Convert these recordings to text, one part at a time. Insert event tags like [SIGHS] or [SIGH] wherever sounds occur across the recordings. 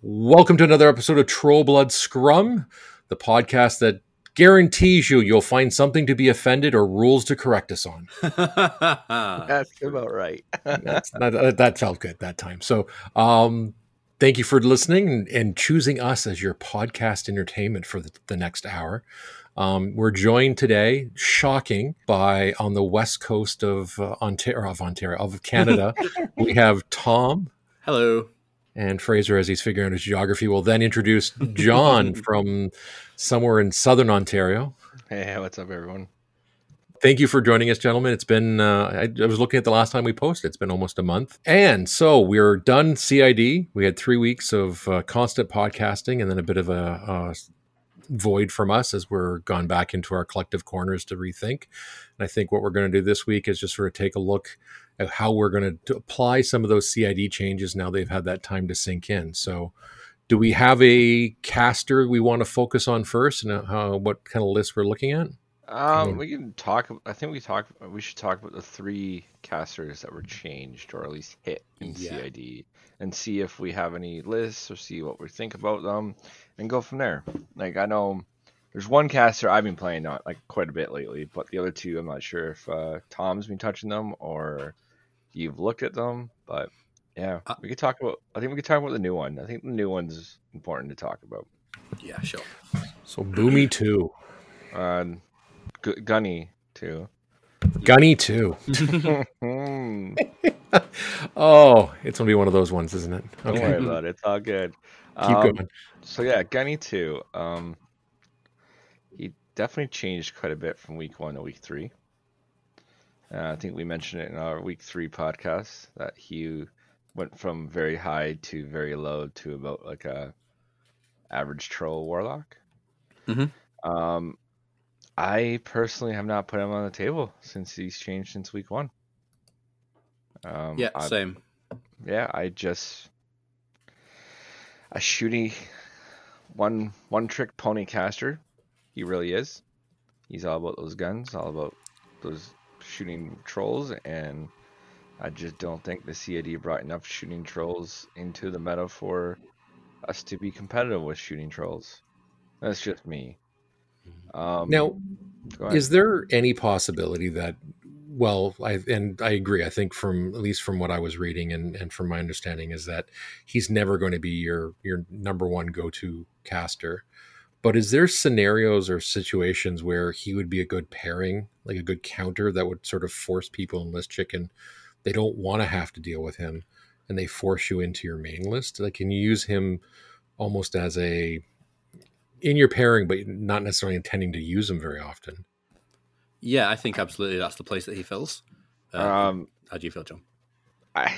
Welcome to another episode of Troll Blood Scrum, the podcast that guarantees you you'll find something to be offended or rules to correct us on. [LAUGHS] That's about right. That's, that, that felt good that time. So, um, thank you for listening and, and choosing us as your podcast entertainment for the, the next hour. Um, we're joined today, shocking, by on the west coast of uh, Ontario, of Ontario, of Canada. [LAUGHS] we have Tom Hello. And Fraser as he's figuring out his geography. will then introduce John [LAUGHS] from somewhere in southern Ontario. Hey, what's up, everyone? Thank you for joining us, gentlemen. It's been, uh, I, I was looking at the last time we posted, it's been almost a month. And so we're done CID. We had three weeks of uh, constant podcasting and then a bit of a, uh void from us as we're gone back into our collective corners to rethink. And I think what we're going to do this week is just sort of take a look how we're going to apply some of those CID changes now they've had that time to sink in. So, do we have a caster we want to focus on first, and uh, what kind of list we're looking at? Um, we can talk. I think we talk. We should talk about the three casters that were changed, or at least hit in Yeah. CID, and see if we have any lists or see what we think about them, and go from there. Like I know there's one caster I've been playing on like quite a bit lately, but the other two I'm not sure if uh, Tom's been touching them or you've looked at them. But yeah, Uh, we could talk about. I think we could talk about the new one. I think the new one's important to talk about. Yeah, sure. So, Boomy [CLEARS THROAT] two, Uh, Gu- Gunny too. Gunny two. [LAUGHS] [LAUGHS] Oh, it's gonna be one of those ones, isn't it? Don't Okay, worry about it. It's all good. [LAUGHS] keep Um, going. So yeah, Gunny too. Um, he definitely changed quite a bit from week one to week three. Uh, I think we mentioned it in our week three podcast that he went from very high to very low to about like a average troll warlock. Mhm. Um, I personally have not put him on the table since he's changed since week one. Um, Yeah, I- same. yeah, I just a shooty one one trick pony caster. He really is. He's all about those guns, all about those shooting trolls, and I just don't think the CID brought enough shooting trolls into the meta for us to be competitive with shooting trolls. That's just me. Um, Now. Is there any possibility that, well, I and I agree. I think from at least from what I was reading and, and from my understanding is that he's never going to be your your number one go to caster. But is there scenarios or situations where he would be a good pairing, like a good counter that would sort of force people in list chicken? They don't want to have to deal with him, and they force you into your main list. Like, can you use him almost as a in your pairing, but not necessarily intending to use him very often? Yeah, I think absolutely that's the place that he fills. Uh, um, how do you feel, John? I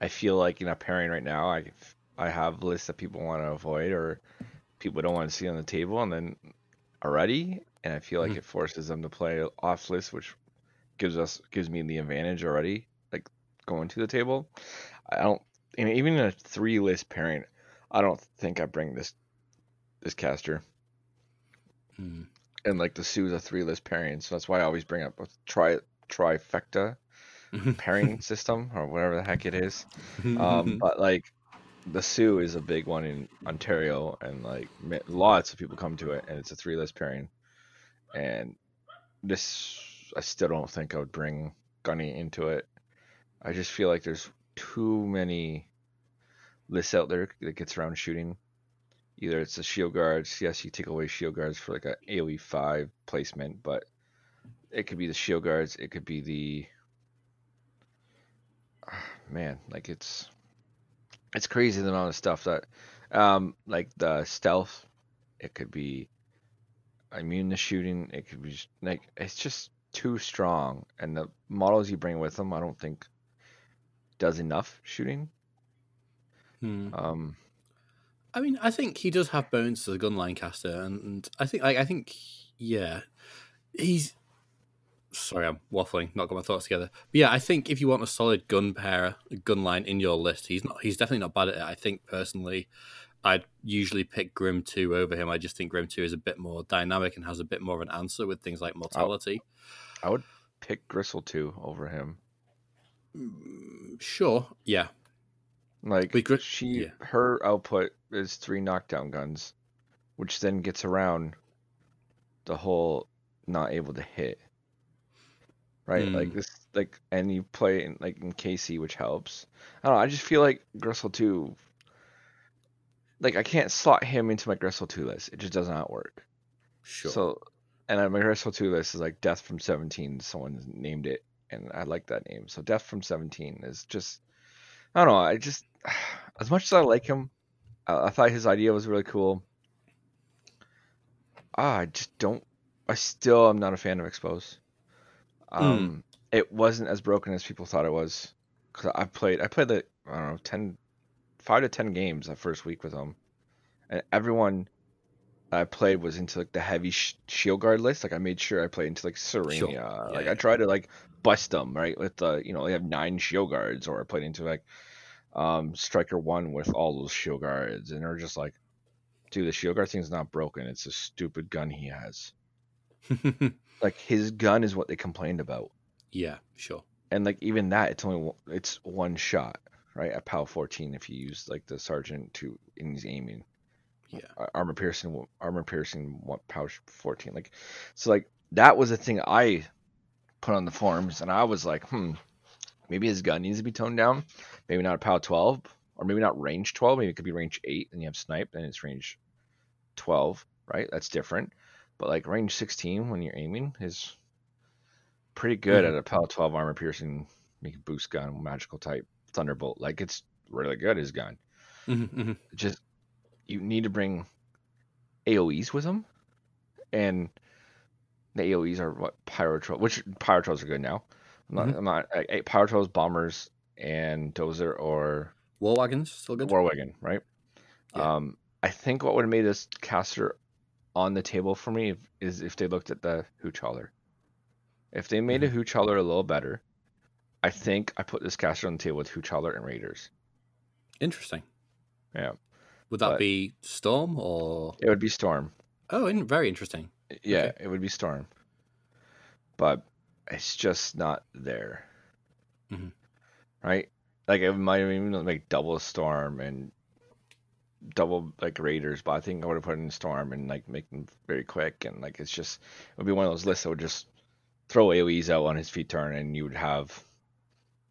I feel like in a pairing right now, I I have lists that people want to avoid or people don't want to see on the table, and then already, and I feel like Mhm. it forces them to play off list, which gives us gives me the advantage already, like going to the table. I don't, and even in a three list pairing, I don't think I bring this this caster. Mm. And like the Sue's a three list pairing, so that's why I always bring up a tri trifecta [LAUGHS] pairing system or whatever the heck it is. Um, [LAUGHS] but like the Sioux is a big one in Ontario, and like lots of people come to it, and it's a three list pairing. And this, I still don't think I would bring Gunny into it. I just feel like there's too many lists out there that gets around shooting. Either it's the shield guards. Yes, you take away shield guards for like a AOE five placement, but it could be the shield guards. It could be the [SIGHS] man, like it's it's crazy the amount of stuff that um like the stealth it could be immune to shooting it could be like it's just too strong and the models you bring with them i don't think does enough shooting Hmm. um I mean, I think he does have bones as a gunline caster, and, and I think, like, I think, yeah, he's. Sorry, I'm waffling. Not got my thoughts together. But yeah, I think if you want a solid gun pair, gun line in your list, he's not. He's definitely not bad at it. I think personally, I'd usually pick Grim two over him. I just think Grim two is a bit more dynamic and has a bit more of an answer with things like mortality. i would pick Grissel too over him Mm, Sure, yeah, Like gr- she, yeah. her output is three knockdown guns, which then gets around the whole not able to hit. Right, like Mm. this, like, and you play in like in KC, which helps. I don't know. I just feel like Grissel two, like I can't slot him into my Grissel two list. It just does not work. Sure. So, and my Grissel two list is like Death from Seventeen. Someone named it, and I like that name. So Death from Seventeen is just, I don't know. I just, [SIGHS] as much as I like him, I, I thought his idea was really cool. Ah, I just don't. I still am not a fan of Expose. Um, it wasn't as broken as people thought it was. Cause I played, I played like I don't know, 10, 5 to ten games that first week with him, and everyone I played was into like the heavy sh- shield guard list. Like I made sure I played into like Serenia. Yeah, like yeah. I tried to like bust them right with the you know they have nine shield guards, or I played into like um Stryker one with all those shield guards, and they're just like, dude, the shield guard thing's not broken. It's a stupid gun he has. [LAUGHS] Like his gun is what they complained about, yeah, sure. and like even that, it's only one- it's one shot right at POW fourteen if you use like the sergeant to and he's aiming. Yeah. armor piercing armor piercing one pouch 14 like so like that was the thing i put on the forums and i was like hmm maybe his gun needs to be toned down maybe not a pow 12 or maybe not range 12 maybe it could be range 8 and you have snipe and it's range 12 right that's different but like range 16 when you're aiming is pretty good Mhm. at a pow 12 armor piercing make a boost gun magical type thunderbolt like it's really good his gun Mhm, mhm. just you need to bring AoEs with them, and the AoEs are what pyro troll, which pyro trolls are good now. I'm not, I'm not I, I- pyro trolls, bombers, and dozer or War wagons still good. war wagon, right? Yeah. Um, I think what would have made this caster on the table for me is if they looked at the hooch hauler. If they made a Mm-hmm. hooch hauler a little better, I think I put this caster on the table with hooch hauler and raiders. Interesting. Yeah, Would that But- be Storm or? it would be storm. Oh, in, very interesting. Yeah, Okay. it would be Storm. But it's just not there. Mhm. Right? Like it might even like double Storm and double like Raiders, but I think I would have put in Storm and like make them very quick and like it's just it would be one of those lists that would just throw AoEs out on his feat turn and you would have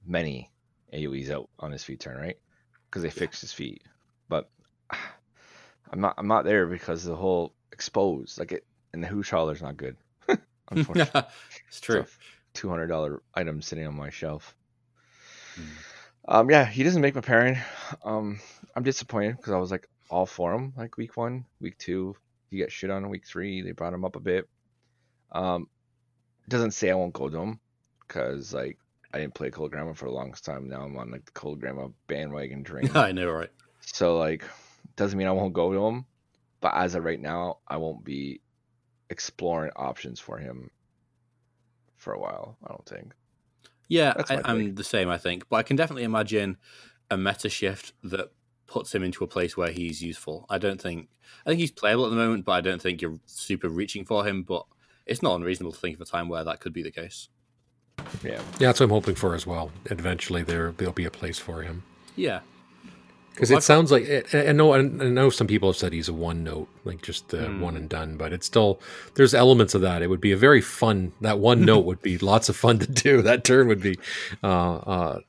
many AoEs out on his feat turn, right? Because they fixed his feat. But [SIGHS] I'm not I'm not there because the whole exposed like it and the hooch hauler's not good. [LAUGHS] Unfortunately. [LAUGHS] it's true. Two hundred dollar item sitting on my shelf. Mm. Um, yeah, he doesn't make my pairing. Um, I'm disappointed because I was like all for him like week one, week two. He got shit on week three. They brought him up a bit. Um, doesn't say I won't go to him because like I didn't play Cold Grandma for the longest time. Now I'm on like the Cold Grandma bandwagon train. [LAUGHS] I know, right? So like, doesn't mean I won't go to him, but as of right now, I won't be exploring options for him for a while. I don't think. Yeah, I, I'm the same. I think, but I can definitely imagine a meta shift that puts him into a place where he's useful. I don't think. I think he's playable at the moment, but I don't think you're super reaching for him. But it's not unreasonable to think of a time where that could be the case. Yeah, Yeah, that's what I'm hoping for as well. Eventually, there there'll be a place for him Yeah, because Well, it sounds like I I know I know some people have said he's a one note, like just the Hmm. one and done, but it's still there's elements of that. It would be a very fun. That one [LAUGHS] note would be lots of fun to do. [LAUGHS] That turn would be uh, uh,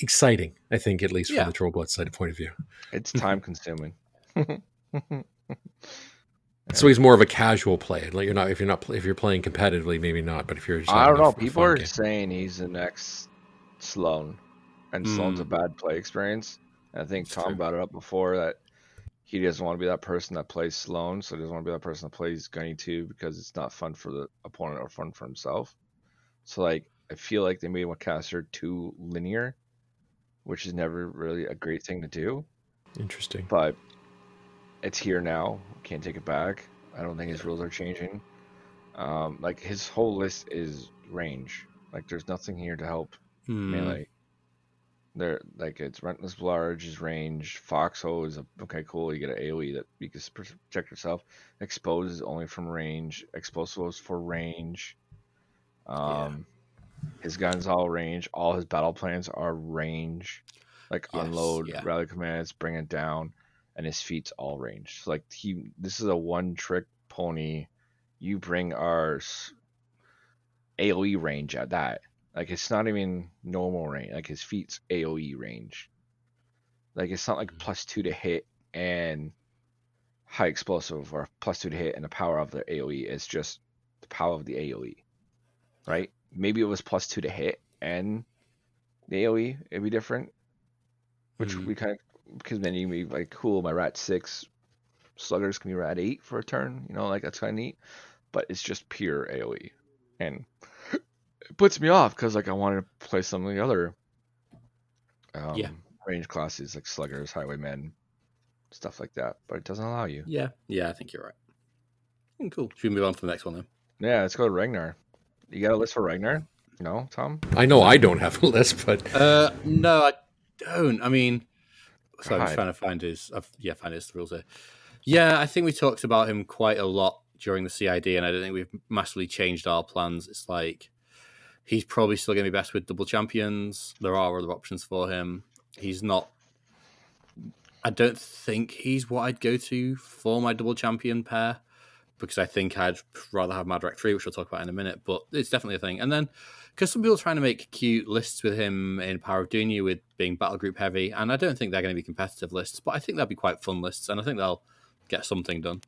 exciting. I think at least Yeah. from the troll blood side point of view. it's time consuming. [LAUGHS] So he's more of a casual play. Like you're not if you're not if you're playing competitively, maybe not. But if you're, just I don't having a know. People fun are game. saying he's the next Sloan, and Sloan's a Hmm. bad play experience. And I think It's Tom true. brought it up before that he doesn't want to be that person that plays Sloan, so he doesn't want to be that person that plays Gunny too because it's not fun for the opponent or fun for himself. So like, I feel like they made Caster too linear, which is never really a great thing to do. Interesting. But it's here now. Can't take it back. I don't think his rules are changing. Um, like his whole list is range. Like there's nothing here to help Hmm. melee. There, like it's Rentless Large is range. Foxhole is a, okay, cool. You get an AOE that you can protect yourself. Expose is only from range. Explosive is for range. Um, his guns all range. All his battle plans are range. like Yes, unload yeah. rally commands, bring it down, and his feat's all range. Like he, this is a one trick pony. You bring our AOE range at that. Like it's not even normal range. Like his feat's AOE range. Like it's not like Mhm. plus two to hit and high explosive or plus two to hit and the power of the AOE. It's just the power of the AOE. Right? Maybe it was plus two to hit and the AOE, it'd be different. Which Mhm. we kind of because then you can be like, cool, my rat six sluggers can be rat eight for a turn, you know, like that's kind of neat. But it's just pure AOE, and it puts me off because like I wanted to play some of the other um, Yeah. range classes like sluggers, highwaymen, stuff like that. But it doesn't allow you. Yeah, yeah, I think you're right. Mm, Cool. Should we move on to the next one then? Yeah, let's go to Ragnor. You got a list for Ragnor? No, Tom. I know I don't have a [LAUGHS] list, but Uh, no, I don't. I mean, so I'm just trying to find his. I've, yeah, find his rules here. Yeah, I think we talked about him quite a lot during the CID, and I don't think we've massively changed our plans. It's like he's probably still going to be best with double champions. There are other options for him. He's not. I don't think he's what I'd go to for my double champion pair because I think I'd rather have Madrak 3, which we'll talk about in a minute, but it's definitely a thing. And then, because some people are trying to make cute lists with him in Power of Dhunia with being battle group heavy, and I don't think they're going to be competitive lists, but I think they'll be quite fun lists, and I think they'll get something done.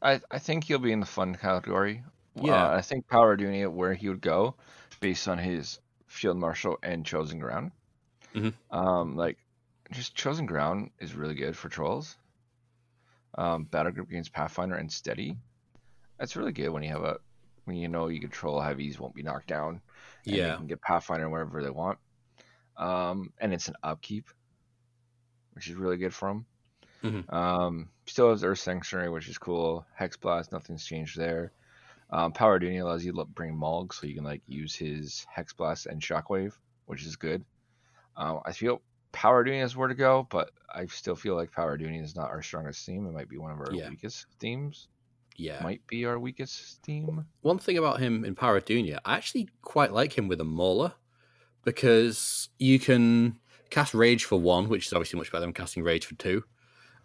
I, I think he'll be in the fun category. Yeah. Uh, I think Power of Dhunia where he would go based on his Field Marshal and Chosen Ground. Mhm. Um, like, just Chosen Ground is really good for trolls. Um, Battle Group against Pathfinder and Steady. That's really good when you have a when you know you control heavies won't be knocked down. And they Yeah. can get Pathfinder wherever they want. Um, and it's an upkeep, which is really good for him. Mhm. Um, still has Earth Sanctuary, which is cool. Hex Blast, nothing's changed there. Um, Power Dhunia allows you to bring Mulg, so you can like use his Hex Blast and Shockwave, which is good. Um, I feel Power Dhunia is where to go, but I still feel like Power Dhunia is not our strongest theme. It might be one of our Yeah. weakest themes. Yeah. Might be our weakest team. One thing about him in Power of Dhunia, I actually quite like him with a Mauler because you can cast Rage for one, which is obviously much better than casting Rage for two,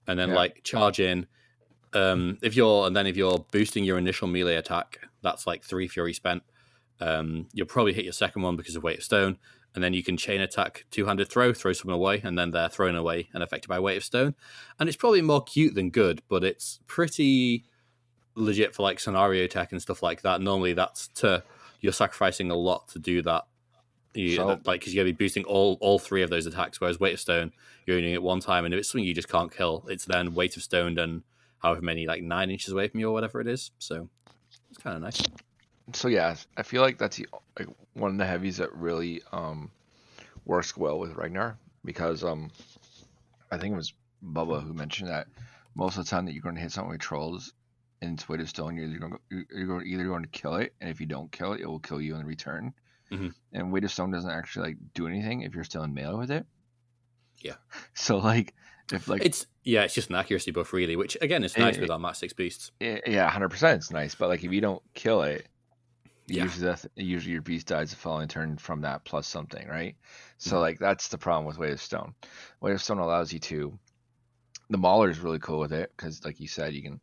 and then Yeah. like charge in. Um, if you're and then if you're boosting your initial melee attack, that's like three Fury spent. Um, you'll probably hit your second one because of Weight of Stone, and then you can chain attack two handed throw, throw someone away, and then they're thrown away and affected by Weight of Stone. And it's probably more cute than good, but it's pretty legit for like scenario tech and stuff like that. Normally, that's to you're sacrificing a lot to do that. You, So- like because you're gonna be boosting all all three of those attacks. Whereas weight of stone, you're only doing it one time, and if it's something you just can't kill, it's then weight of stone and however many like nine inches away from you or whatever it is. So it's kind of nice. So yeah, I feel like that's the, like one of the heavies that really um works well with Ragnor because um I think it was Bubba who mentioned that most of the time that you're going to hit something with trolls and it's weight of stone, you're either going to, you're either going to kill it, and if you don't kill it, it will kill you in return. Mhm. And weight of stone doesn't actually like do anything if you're still in melee with it. Yeah. [LAUGHS] So like if like It's yeah, it's just an accuracy buff really, which again is nice Eh, with our max six beasts. Yeah, yeah, hundred percent. It's nice, but like if you don't kill it, Yeah. usually that, usually your beast dies the following turn from that plus something, right? So Mhm. like that's the problem with Weight of Stone. Weight of Stone allows you to. The Mauler is really cool with it because, like you said, you can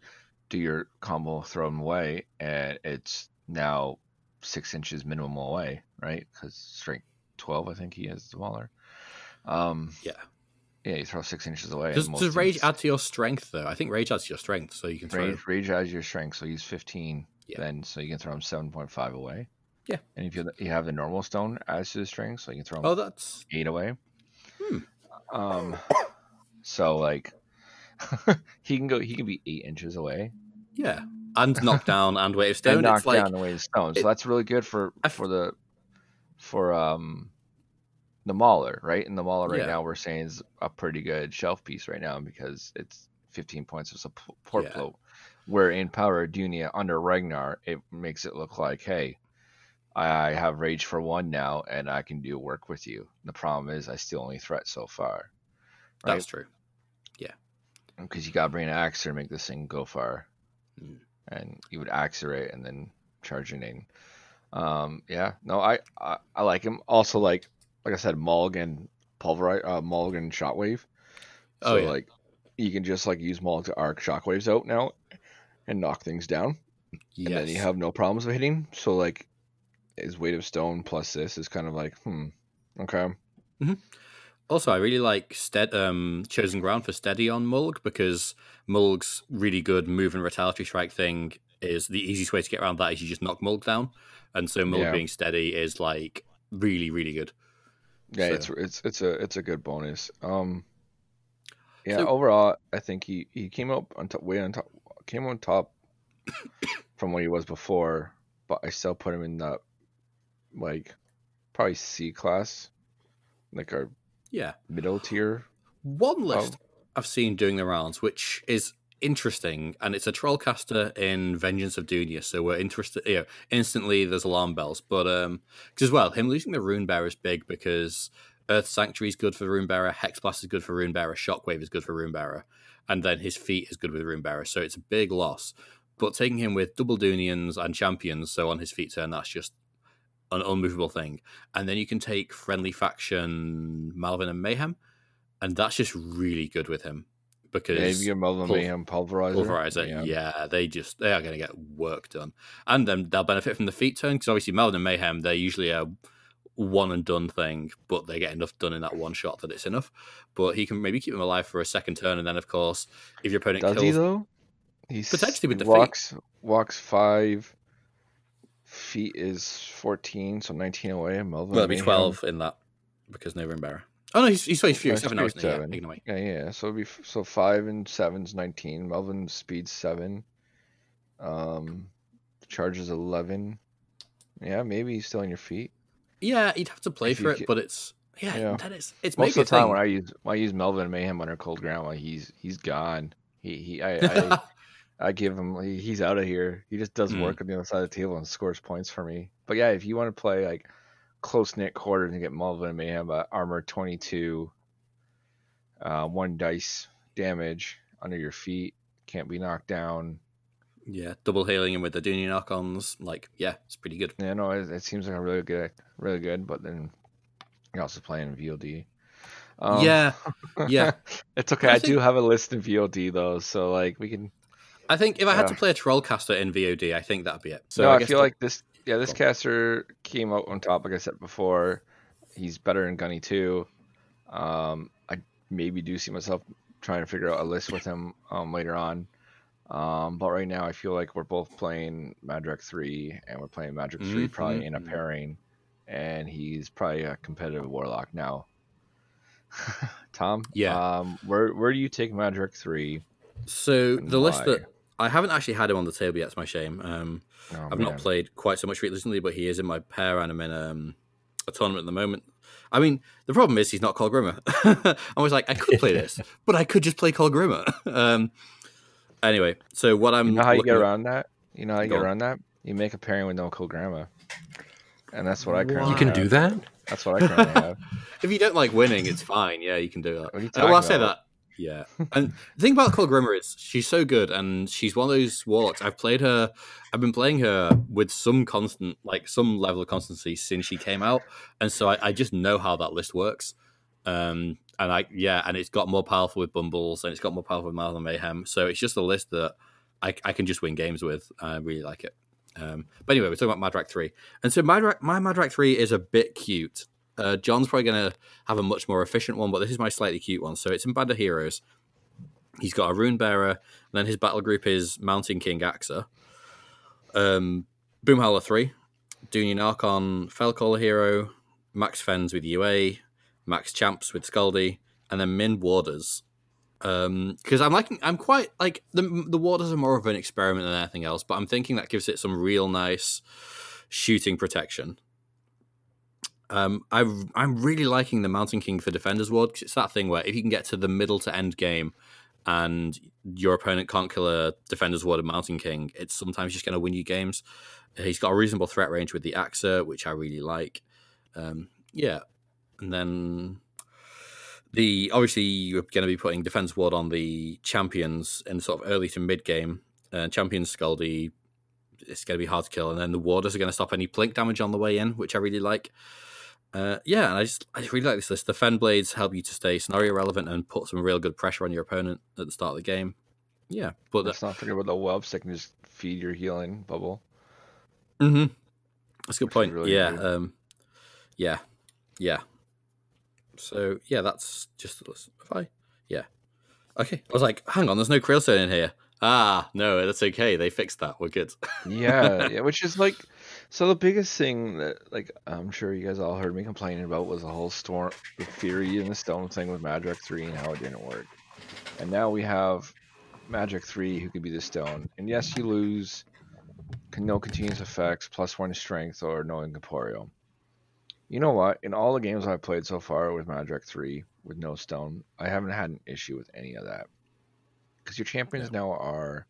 do your combo, throw them away, and it's now six inches minimum away, right? Because strength twelve, I think he has the Mauler. Um, Yeah. yeah, you throw six inches away. Does, does rage things- add to your strength though? I think rage adds to your strength, so you can throw. Rage, rage adds your strength, so he's 15 Yeah. then, so you can throw him 7.5 away. Yeah. And if you, you have the normal stone adds to the strength, so you can throw him Oh, that's 8 away. Hmm. Um, [COUGHS] so, like, [LAUGHS] he can go, he can be 8 inches away. Yeah, and [LAUGHS] knockdown and weight of stone. and knock it's like down way of stone. So it- that's really good for, f- for the, for, um, the Mauler, right? And the Mauler right Yeah. now we're saying is a pretty good shelf piece right now because it's 15 points of support Yeah. float. Where in Power of Dhunia under Ragnor, it makes it look like, hey, I have rage for one now and I can do work with you. The problem is I still only threat so far. Right? that's true. Yeah. Because you gotta bring an axer to make this thing go far. Mm. And you would it and then charge your name. Um, yeah, no, I, I I like him. Also, like like I said, Mulg and pulverize uh, Mulligan Shockwave. So Oh, yeah. like you can just like use Mulligan to arc shockwaves out now and knock things down. yes. And then you have no problems with hitting. So like his weight of stone plus this is kind of like, hmm, okay. Also, I really like stead, um, chosen ground for steady on Mulg because Mulg's really good move and retaliatory strike thing is the easiest way to get around that is you just knock Mulg down, and so Mulg Yeah. being steady is like really really good. Yeah, So- it's it's it's a it's a good bonus. Um, yeah, So- overall, I think he he came up on top, way on top, came on top [COUGHS] from what he was before, but I still put him in that like probably C class, like our Yeah, middle tier. one list Oh. I've seen doing the rounds, which is interesting, and it's a trollcaster in Vengeance of Dhunia. So we're interested. You know, instantly there's alarm bells, but um, 'cause as well, him losing the Rune Bearer is big because Earth Sanctuary is good for Rune Bearer, Hex Blast is good for Rune Bearer, Shockwave is good for Rune Bearer, and then his feat is good with Rune Bearer. So it's a big loss. But taking him with double Dhunians and champions, so on his feet turn, that's just an unmovable thing. And then you can take friendly faction Malvin and Mayhem, and that's just really good with him because Yeah, if you get Pul- Mayhem Pulverizer, Pulverizer, yeah. they just they are going to get work done, and then they'll benefit from the feat turn because obviously Malvin and Mayhem they're usually a one and done thing, but they get enough done in that one shot that it's enough. But he can maybe keep them alive for a second turn, and then of course if your opponent Does kills, he though? He's Potentially with he the feat. walks walks five. Feat is fourteen, so nineteen away. Malvin well, it'll be twelve in that because no Rune Bearer. Oh no, he's he's, he's Fury seven now, Fury isn't he? Yeah, seven. ignore me. Yeah, yeah. So it'd be so five and seven's nineteen. Malvin speeds seven. Um, charges eleven. Yeah, maybe he's still on your feat. Yeah, you'd have to play If for it, ca- but it's yeah, Yeah. that is it's Most maybe of the time thing. when I use when I use Malvin Mayhem under Cold ground, Grandma, he's he's gone. He he I I, [LAUGHS] I give him he's out of here. He just does Mm. work on the other side of the table and scores points for me. But yeah, if you want to play like close knit quarter and get Malvin Mayhem uh, armor twenty two, uh, one dice damage under your feat, can't be knocked down. yeah, double healing him with the Duny knock-ons, like yeah, it's pretty good. Yeah, no, it, it seems like a really good, really good. But then you're also playing VOD. Um, yeah, [LAUGHS] yeah. [LAUGHS] it's okay. I I, do have a list in VOD though, so like we can. I think if I had to play a Trollcaster in VOD, I think that'd be it. So no, I, guess feel the- like this. Yeah, this caster came out on top. Like I said before, he's better in Gunny too. Um, I maybe do see myself trying to figure out a list with him um, later on. Um, but right now, I feel like we're both playing Madrak three, and we're playing Madrak 3 probably in a Mhm. pairing, and he's probably a competitive warlock now. [LAUGHS] Tom, Yeah. Um, where where do you take Madrak three? so and the list that I haven't actually had him on the table yet. It's my shame. Um, Oh, I've man. not played quite so much recently, but he is in my pair, and I'm in um, a tournament at the moment. I mean, the problem is he's not Kolgrima. [LAUGHS] I was like, I could play this, [LAUGHS] but I could just play Kolgrima. [LAUGHS] um, anyway, so what I'm You know how you looking get at- around that? You know how you Go get on. around that? You make a pairing with no Grandma. And that's what I currently You can have. do that. That's what I currently have. If you don't like winning, it's fine. Yeah, you can do that. What are you Uh, well, I'll talking say about? that. Yeah. And the thing about Kolgrima is she's so good and she's one of those warlocks. I've played her, I've been playing her with some constant, like some level of constancy since she came out. And so I, I just know how that list works. Um, and I, yeah, and it's got more powerful with Bumbles and it's got more powerful with Miles and Mayhem. So it's just a list that I, I can just win games with. I really like it. Um, but anyway, we're talking about Madrak 3. And so Madrak, my Madrak 3 is a bit cute. Uh, John's probably going to have a much more efficient one, but this is my slightly cute one. So it's in Band of Heroes. He's got a Rune Bearer, and then his battle group is Mountain King Axer. Um, Boomhowler 3, Dhunian Archon, Felcaller Hero, Max Fens with UA, Max Champs with Skaldi, and then Min Warders. Because I'm liking, I'm quite like the the Warders are more of an experiment than anything else, but I'm thinking that gives it some real nice shooting protection. Um, I I'm really liking the Mountain King for Defenders Ward because it's that thing where if you can get to the middle to end game and your opponent can't kill a Defenders Ward of Mountain King, it's sometimes just going to win you games. He's got a reasonable threat range with the Axer, which I really like. Um, yeah, and then the obviously you're going to be putting Defender's Ward on the champions in sort of early to mid game. Uh, champions Skaldi, it's going to be hard to kill, and then the Warders are going to stop any plink damage on the way in, which I really like. Uh, yeah, and I just I really like this list. The Fen Blades help you to stay scenario relevant and put some real good pressure on your opponent at the start of the game. Yeah, but let's not forget about the whelps that can just feed your healing bubble. Mm-hmm. That's a good point. Really yeah, um, yeah, yeah. So yeah, that's just the list. If I, yeah, okay. I was like, hang on, there's no Krielstone in here. Ah, no, that's okay. They fixed that. We're good. [LAUGHS] yeah, yeah, which is like so the biggest thing that like I'm sure you guys all heard me complaining about was the whole storm the Fury and the stone thing with Madrak 3 and how it didn't work. And now we have Madrak 3 who could be the stone. And yes, you lose no continuous effects, plus one strength, or no incorporeal. You know what? In all the games I've played so far with Madrak 3 with no stone, I haven't had an issue with any of that because your champions yeah. now are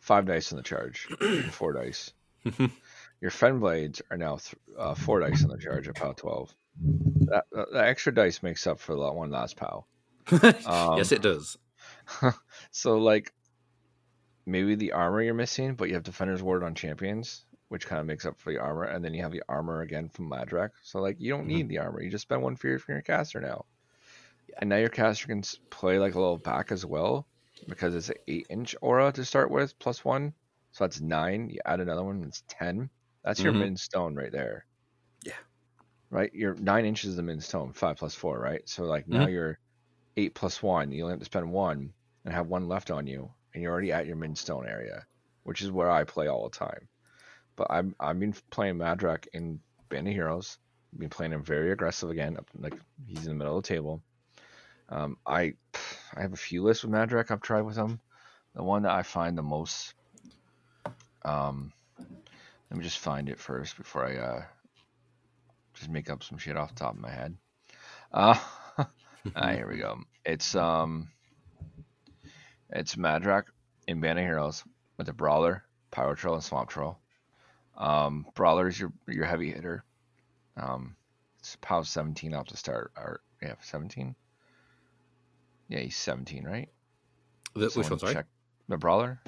five dice in the charge, [CLEARS THROAT] four dice. [LAUGHS] your Fen blades are now th- uh, four dice in the charge at POW twelve. That, uh, the extra dice makes up for that one last POW. [LAUGHS] Um, yes, it does. [LAUGHS] so like maybe the armor you're missing, but you have Defender's Ward on champions, which kind of makes up for the armor, and then you have the armor again from Madrak. So like you don't mm-hmm. need the armor; you just spend one fear for your caster now. And now your caster can play like a little back as well because it's an eight inch aura to start with, plus one. So that's nine. You add another one, it's ten. That's your mm-hmm. min stone right there. Yeah. Right? Your nine inches of the min stone, five plus four, right? So like mm-hmm. now you're eight plus one. You only have to spend one and have one left on you, and you're already at your min stone area, which is where I play all the time. But I'm I've been playing Madrak in Band of Heroes. I've been playing him very aggressive again. Like he's in the middle of the table. Um, I [SIGHS] I have a few lists with Madrak I've tried with him. The one that I find the most, um, let me just find it first before I uh, just make up some shit off the top of my head. Uh, [LAUGHS] ah, here we go. It's um, it's Madrak in Band of Heroes with the Brawler, Pyro Troll, and Swamp Troll. Um, Brawler is your your heavy hitter. Um, it's POW 17 off the start. Or yeah, 17. Yeah, he's 17, right? The, which one, sorry? Check. The Brawler?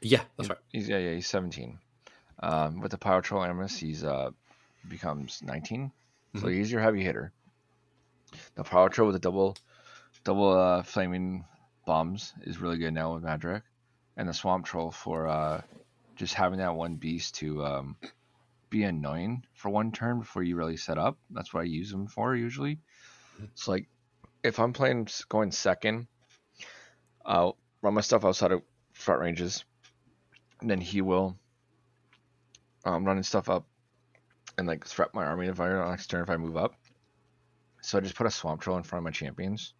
Yeah, that's right. He's, yeah, yeah, he's 17. Um, with the Pyro Troll Animus, he's uh, becomes 19. Mm-hmm. So he's your heavy hitter. The Pyro Troll with the double double uh, flaming bombs is really good now with Madrak. And the Swamp Troll for uh, just having that one beast to um, be annoying for one turn before you really set up. That's what I use them for usually. It's mm-hmm. like if I'm playing going second, I'll run my stuff outside of front ranges, and then he will um, running stuff up and like threat my army if I next turn if I move up. So I just put a swamp troll in front of my champions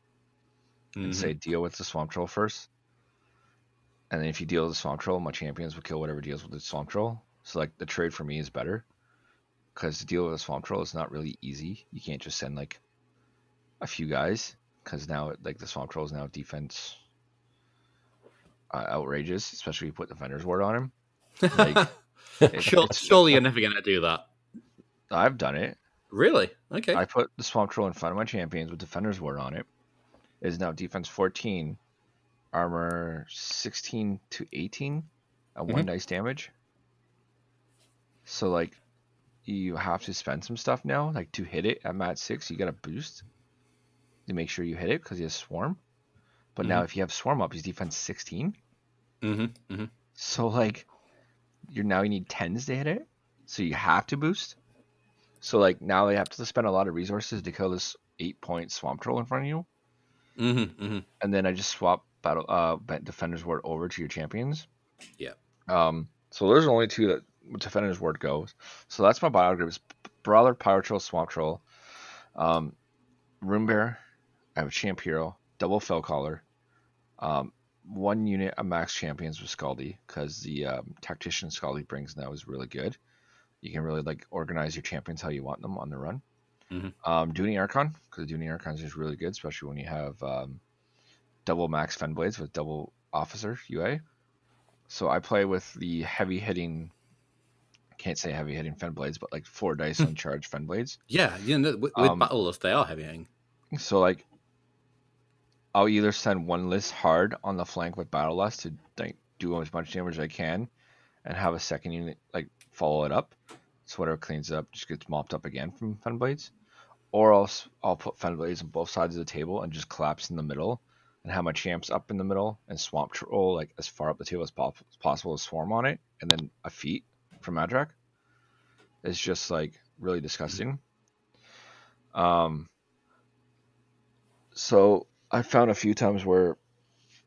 mm-hmm. and say deal with the swamp troll first. And then if you deal with the swamp troll, my champions will kill whatever deals with the swamp troll. So like the trade for me is better because to deal with a swamp troll is not really easy. You can't just send like a few guys because now like the swamp troll is now defense uh, outrageous, especially if you put the defender's ward on him. Like, [LAUGHS] it, surely, surely you're never gonna do that. I've done it. Really? Okay. I put the swamp troll in front of my champions with defender's ward on it. it is now defense 14, armor 16 to 18 at mm-hmm. one dice damage. So like you have to spend some stuff now, like to hit it at mat six, you got a boost to make sure you hit it because he has swarm. But mm-hmm. now if you have swarm up, he's defense 16. Mm-hmm. Mm-hmm. So like you're now you need tens to hit it. So you have to boost. So like now they have to spend a lot of resources to kill this eight point swamp troll in front of you. Mm-hmm, mm-hmm. And then I just swap battle uh defender's ward over to your champions. Yeah. Um. So there's only two that defender's ward goes. So that's my bio group: brawler, pyro troll, swamp troll, um, room bear, I have a champ hero, double fell caller, um, one unit of max champions with Skaldi because the um, tactician Skaldi brings now is really good. You can really like organize your champions how you want them on the run. Mm-hmm. Um, Duny Archon because Duny Archon is really good, especially when you have um, double max Fen blades with double officer UA. So I play with the heavy hitting can't say heavy hitting fen blades, but like four dice on charge fen blades. Yeah, you know, with, with um, battle they are heavy hitting. So like I'll either send one list hard on the flank with Battle Lust to like do as much damage as I can, and have a second unit like follow it up. so whatever cleans up just gets mopped up again from fen blades, or else I'll put fen blades on both sides of the table and just collapse in the middle and have my champs up in the middle and swamp troll like as far up the table as possible to swarm on it, and then a feat from Madrak. It's just like really disgusting. Um. So I found a few times where,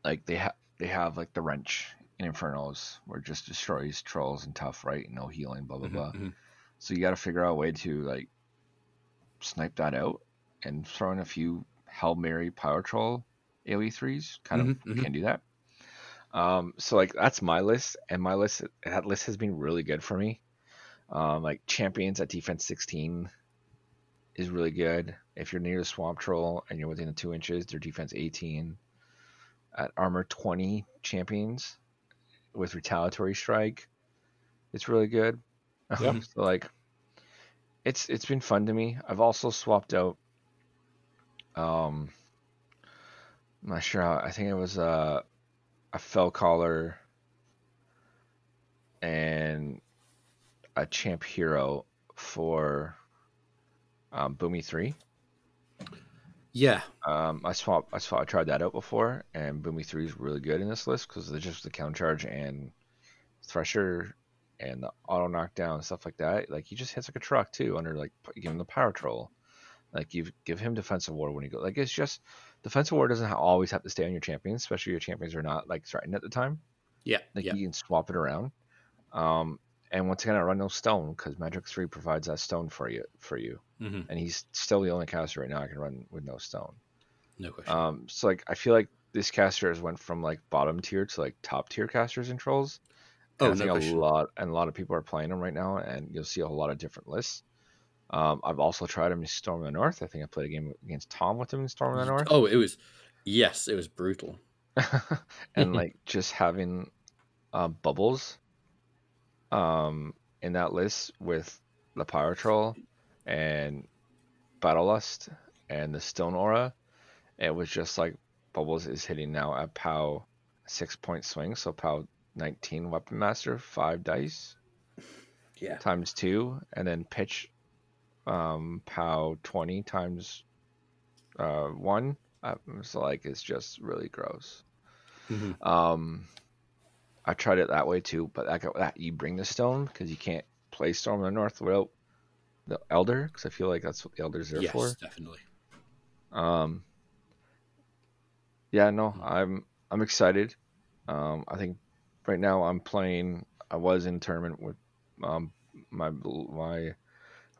like they have they have like the wrench in Infernos where it just destroys trolls and tough, right? No healing, blah blah Mhm, blah. mhm. So you got to figure out a way to like snipe that out and throw in a few Hail Mary Pyro Troll AoE threes. Kind Mhm, of mhm. can do that. Um, so like that's my list, and my list that list has been really good for me. Um, like champions at defense 16 is really good. If you're near the swamp troll and you're within the two inches, their defense 18. At armor 20 champions with retaliatory strike, it's really good. [LAUGHS] Yeah. so like, it's it's been fun to me. I've also swapped out. Um, I'm not sure how. I think it was a a fell caller and a champ hero for um, Boomy three. Yeah, Um, I swap, I swap, I tried that out before, and Boomy Three is really good in this list because they're just the counter charge and Thresher and the auto knockdown and stuff like that. Like he just hits like a truck too. Under like give him the pyro troll, like you give him defensive ward when you go. Like it's just defensive ward doesn't always have to stay on your champions, especially your champions are not like threatened at the time. yeah, Like yeah. you can swap it around. Um, and once again, I run no stone because Madrak Three provides that stone for you for you, hmm and he's still the only caster right now I can run with no stone. No question. Um, so like I feel like this caster has went from like bottom tier to like top tier casters and trolls. And Oh, I think no a question. lot and a lot of people are playing them right now, and you'll see a whole lot of different lists. Um, I've also tried him in Storm of the North. I think I played a game against Tom with him in Storm of the North, Oh, it was yes, it was brutal. [LAUGHS] and like just having uh, bubbles um, in that list with the Pyro Troll and Battle Lust and the Stone Aura. It was just like Bubbles is hitting now at POW six point swing, so POW 19 Weapon Master, five dice Yeah. times two, and then pitch um, POW 20 times uh, one. Uh, so like it's just really gross. hmm Um, I tried it that way too, but that, that you bring the stone because you can't play Storm of the North without the Elder because I feel like that's what the Elder's there Yes, for. definitely. Um, yeah, no. I'm I'm excited. Um, I think right now I'm playing. I was in tournament with um my my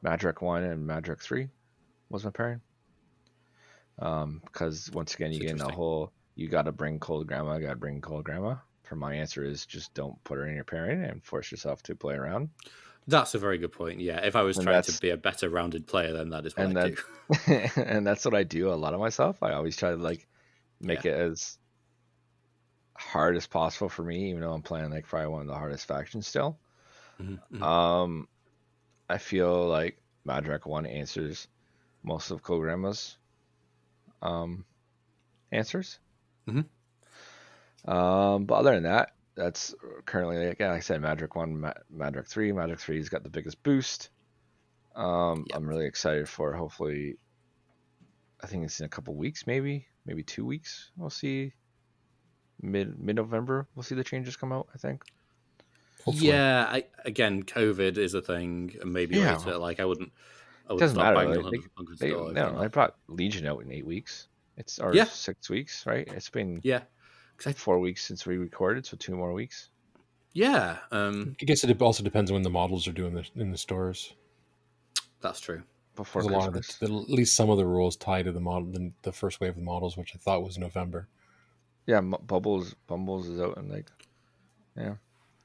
Madrak one and Madrak three was my pairing. Um, because once again you That's get in the whole you got to bring cold grandma, got to bring cold grandma. My answer is just don't put her in your pairing and force yourself to play around. That's a very good point. Yeah, if I was And trying to be a better rounded player, then that is what and I that- do. [LAUGHS] [LAUGHS] and that's what I do a lot of myself. I always try to like make it as hard as possible for me, even though I'm playing like probably one of the hardest factions still. Mhm, mhm. Um, I feel like Madrak one answers most of Kolgrima's um answers. Mhm. Um, but other than that, that's currently like I said, Madrak one, Ma- Madrak three. Madrak three's got the biggest boost. Um, Yep. I'm really excited for. Hopefully, I think it's in a couple weeks, maybe, maybe two weeks. We'll see. Mid mid November, we'll see the changes come out. I think. Hopefully. Yeah, I, again, COVID is a thing, and maybe Yeah. later. Like I wouldn't, I would Doesn't stop matter, banging like, on They, no, they brought Legion out in eight weeks. It's or Yeah. six weeks, right? It's been Yeah, 'Cause I- four weeks since we recorded, so two more weeks. yeah, um, I guess it also depends on when the models are doing the, in the stores. that's true. Before There's a lot of the, the, at least some of the rules tie to the model, the, the first wave of models, which I thought was November. Yeah, M- Bubbles Bumbles is out in like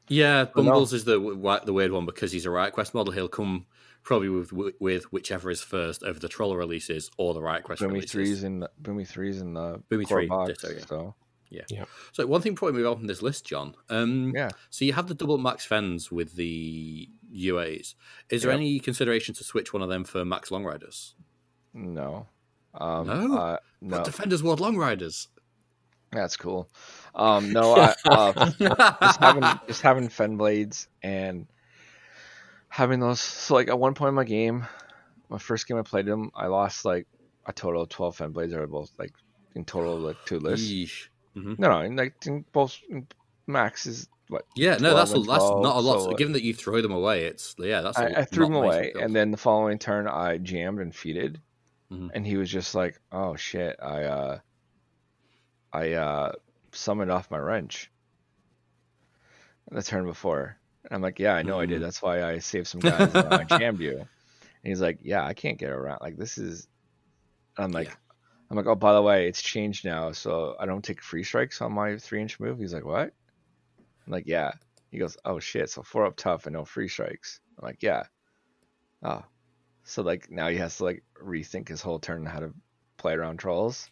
Yeah, But no. Bumbles is the the weird one because he's a Riot Quest model. He'll come probably with with whichever is first over the troll releases or the Riot Quest Boomy releases. threes in the Boomy threes in the Boomy core 3, box. ditto, yeah. So So one thing before we move on from this list, John. Um, yeah, So you have the double max fens with the UAs. Is there Yep. any consideration to switch one of them for max long riders? no, um, No? uh, no, But defenders ward long riders. that's cool. Um, no, I, uh, [LAUGHS] just having just having fen blades and having those. So like at one point in my game, my first game I played them, I lost like a total of twelve fen blades. Were both like in total like two lists. Yeesh. Mhm. No, no, in like in both in max is what Yeah, no, that's a, and that's not a lot. so, Given that you throw them away, it's yeah, that's. a I, I threw them away, and then the following turn I jammed and feeded, Mhm. and he was just like, "Oh shit, I uh, I uh, summoned off my wrench." The turn before, and I'm like, "Yeah, I know I did. Mhm. That's why I saved some guys and I [LAUGHS] jammed you." And he's like, "Yeah, I can't get around. Like this is." I'm like, Yeah. "I'm like, oh, by the way, it's changed now, so I don't take free strikes on my three inch move." He's like, "What?" I'm like, "Yeah." He goes, "Oh shit, so four up tough and no free strikes." I'm like, "Yeah." Oh, so like now he has to like rethink his whole turn how to play around trolls,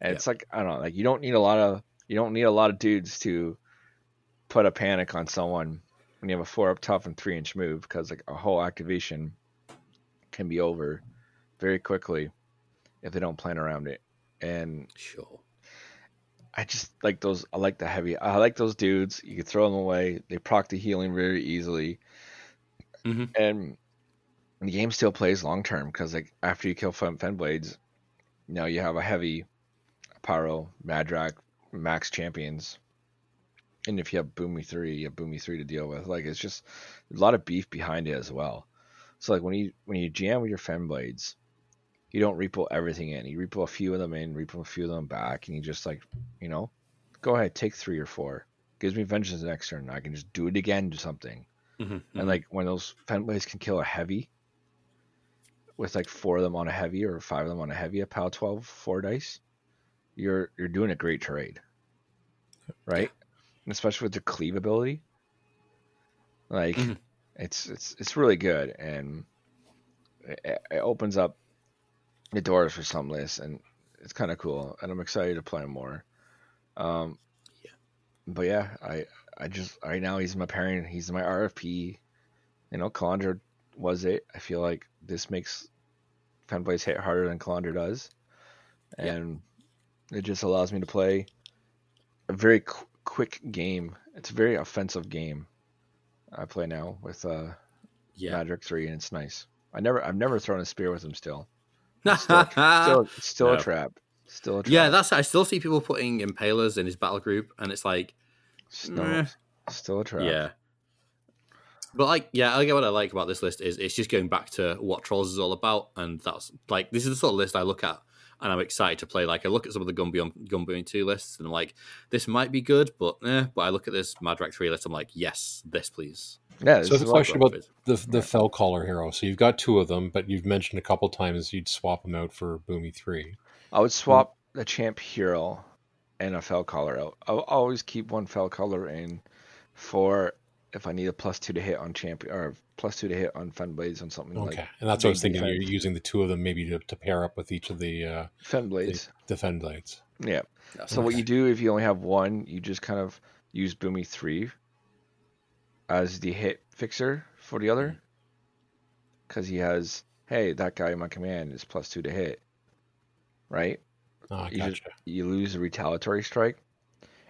and Yeah. it's like I don't know, like you don't need a lot of you don't need a lot of dudes to put a panic on someone when you have a four up tough and three inch move because like a whole activation can be over very quickly if they don't plan around it, and Sure. I just like those. I like the heavy. I like those dudes. You can throw them away. They proc the healing very easily, Mhm. and the game still plays long term because like after you kill Fen, Blades, you know you have a heavy Pyro, Madrak, Max champions, and if you have Boomy three, you have Boomy three to deal with. Like it's just a lot of beef behind it as well. So like when you when you jam with your Fen Blades, you don't repo everything in. You repo a few of them in, repo a few of them back, and you just like you know, go ahead, take three or four. Gives me vengeance the next turn. I can just do it again, do something. Mhm, And like when those fen can kill a heavy with like four of them on a heavy or five of them on a heavy, a POW 12, four dice, you're you're doing a great trade. Right? And especially with the cleave ability. Like Mhm. it's it's it's really good and it, it opens up the doors for some and it's kind of cool and I'm excited to play more. Um Yeah. but yeah, I I just right now he's my parent, he's my RFP. You know, Calandra was it. I feel like this makes Fenblades hit harder than Calandra does. Yeah. And it just allows me to play a very qu- quick game. It's a very offensive game. I play now with uh Yeah. Magic 3 and it's nice. I never I've never thrown a spear with him still. Still still, still a trap. Still a trap. yeah, that's I still see people putting impalers in his battle group, and it's like, still, Meh. still a trap. yeah. But like, yeah, I get what I like about this list is it's just going back to what Trolls is all about, and that's like this is the sort of list I look at, and I'm excited to play. Like, I look at some of the Beyond Gun two lists, and I'm like, this might be good, but eh. But I look at this Madrak three list, I'm like, yes, this please. Yeah, So the question about the the fell caller hero. So you've got two of them, but you've mentioned a couple times you'd swap them out for Boomy three. I would swap the champ hero and a fell caller out. I'll always keep one fell caller in for if I need a plus two to hit on champion or plus two to hit on Fen Blades on something Okay, like and that's what I was thinking. You're using the two of them maybe to, to pair up with each of the uh, Fen the Blades. defend blades. Yeah. That's So what you do if you only have one, you just kind of use Boomy three as the hit fixer for the other, because he has hey that guy in my command is plus two to hit, right? Oh, You gotcha. just- you lose the retaliatory strike,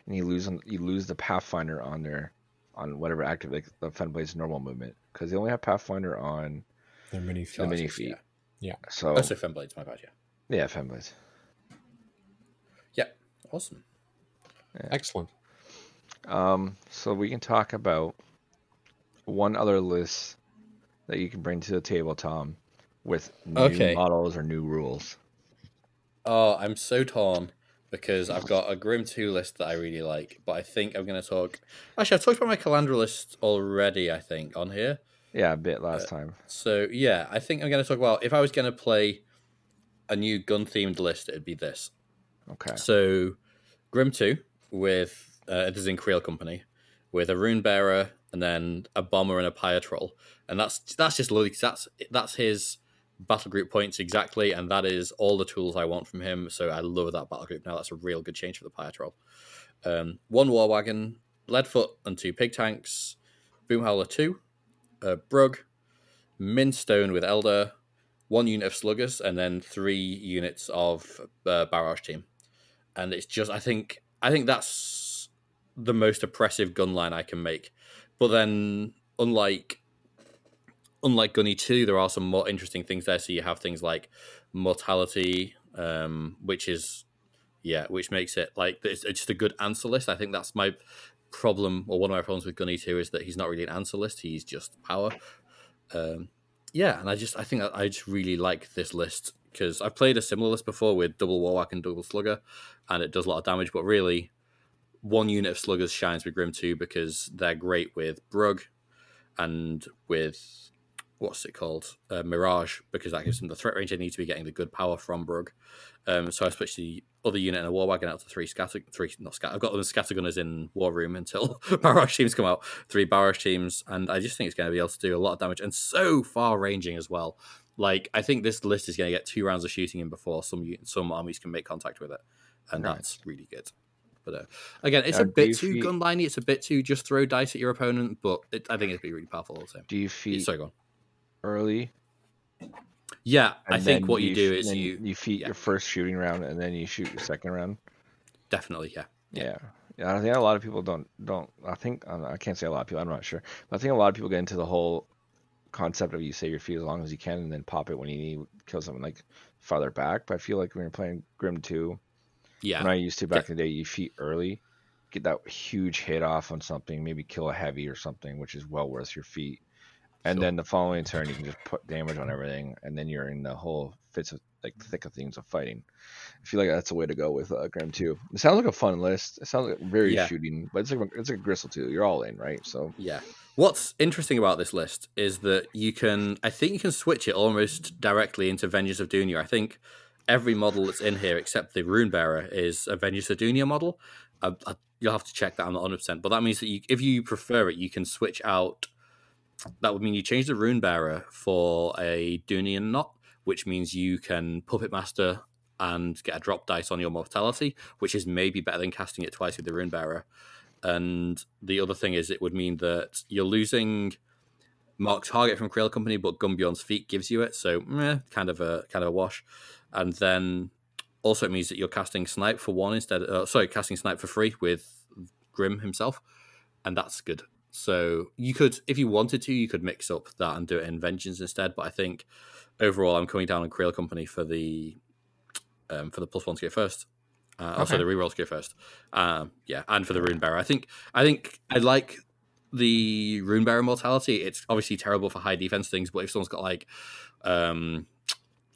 and you lose on you lose the pathfinder on their on whatever active like the Fenblade's normal movement because they only have pathfinder on They're mini the mini feat. yeah. So Oh, so Fenblades, my bad, yeah. yeah, Fenblades. Yeah, awesome. Excellent. Um, so we can talk about one other list that you can bring to the table, Tom, with new Okay. models or new rules. Oh, I'm so torn because I've got a Grim 2 list that I really like, but I think I'm going to talk. Actually, I've talked about my Calandra list already, I think, on here. Yeah, a bit last Uh, time. So, yeah, I think I'm going to talk about if I was going to play a new gun themed list, it'd be this. Okay. So, Grim 2 with, uh, this is in Kriel Company, with a Rune Bearer and then a Bomber and a Pyre Troll. And that's that's just lovely that's, that's his battle group points exactly, and that is all the tools I want from him. So I love that battle group now. That's a real good change for the Pyre Troll. Um, one War Wagon, Leadfoot, and two Pig Tanks, Boomhowler 2, uh, Brug, Minstone with Elder, one unit of Sluggers, and then three units of uh, Barrage Team. And it's just, I think, I think that's the most oppressive gun line I can make. But then, unlike unlike Gunny 2, there are some more interesting things there. So you have things like mortality, um, which is yeah, which makes it like it's, it's just a good answer list. I think that's my problem, or one of my problems with Gunny 2 is that he's not really an answer list. He's just power. Um, yeah, and I just I think I, I just really like this list because I've played a similar list before with double Warwhack and double Slugger, and it does a lot of damage. But really, one unit of Sluggers shines with Grim 2 because they're great with Brug and with what's it called uh, Mirage because that gives them the threat range they need to be getting the good power from Brug. Um, so I switched the other unit in a war wagon out to three scatter, three not scatter. I've got them scattergunners in war room until [LAUGHS] barrage teams come out. Three barrage teams, and I just think it's going to be able to do a lot of damage and so far ranging as well. Like I think this list is going to get two rounds of shooting in before some some armies can make contact with it, and right. that's really good. But uh, again, it's a bit too feed... gunliney. It's a bit too just throw dice at your opponent, but it, I think it'd be really powerful also. Do you feed Sorry, early yeah, and I think what you, you do is you you feed yeah. your first shooting round and then you shoot your second round. Definitely, yeah. Yeah. Yeah, I think a lot of people don't don't. I think I can't say a lot of people. I'm not sure, but I think a lot of people get into the whole concept of you save your feat as long as you can and then pop it when you need kill someone like farther back. But I feel like when you're playing Grim two, yeah, when I used to back yeah. in the day, you feat early, get that huge hit off on something, maybe kill a heavy or something, which is well worth your feat and sure. then the following turn you can just put damage on everything, and then you're in the whole fits of like thick of things of fighting. I feel like that's a way to go with uh, Grim too. It sounds like a fun list. It sounds like very yeah. shooting, but it's like it's like a Grissel too. You're all in, right? So yeah. What's interesting about this list is that you can, I think you can switch it almost directly into Vengeance of Dhunia. I think every model that's in here except the Rune Bearer is a Vengeance of Dhunia model. I, I, you'll have to check that. I'm not 100, percent but that means that you, if you prefer it, you can switch out that would mean you change the rune bearer for a Dhunian knot, which means you can puppet master and get a drop dice on your mortality, which is maybe better than casting it twice with the rune bearer. And the other thing is, it would mean that you're losing mark target from Kriel Company, but Gunnbjorn's feat gives you it, so eh, kind of a kind of a wash. And then also it means that you're casting snipe for one instead. Uh, sorry, casting snipe for free with Grim himself, and that's good. So you could, if you wanted to, you could mix up that and do it in Vengeance instead. But I think overall, I'm coming down on Kriel Company for the um, for the plus one to go first. Uh, okay. Also, the rerolls go first. Um, yeah, and for the Rune Bearer, I think I think I like the Rune Bearer mortality. It's obviously terrible for high defense things, but if someone's got like um,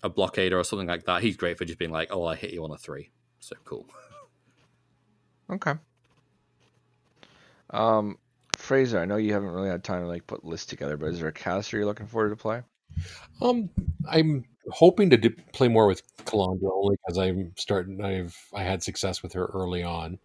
a blockader or something like that, he's great for just being like, "Oh, I hit you on a three. So cool. Okay. Um, Fraser, I know you haven't really had time to like put lists together, but is there a caster you're looking forward to play? Um, I'm hoping to do, play more with Calandra only because I'm starting. I've I had success with her early on,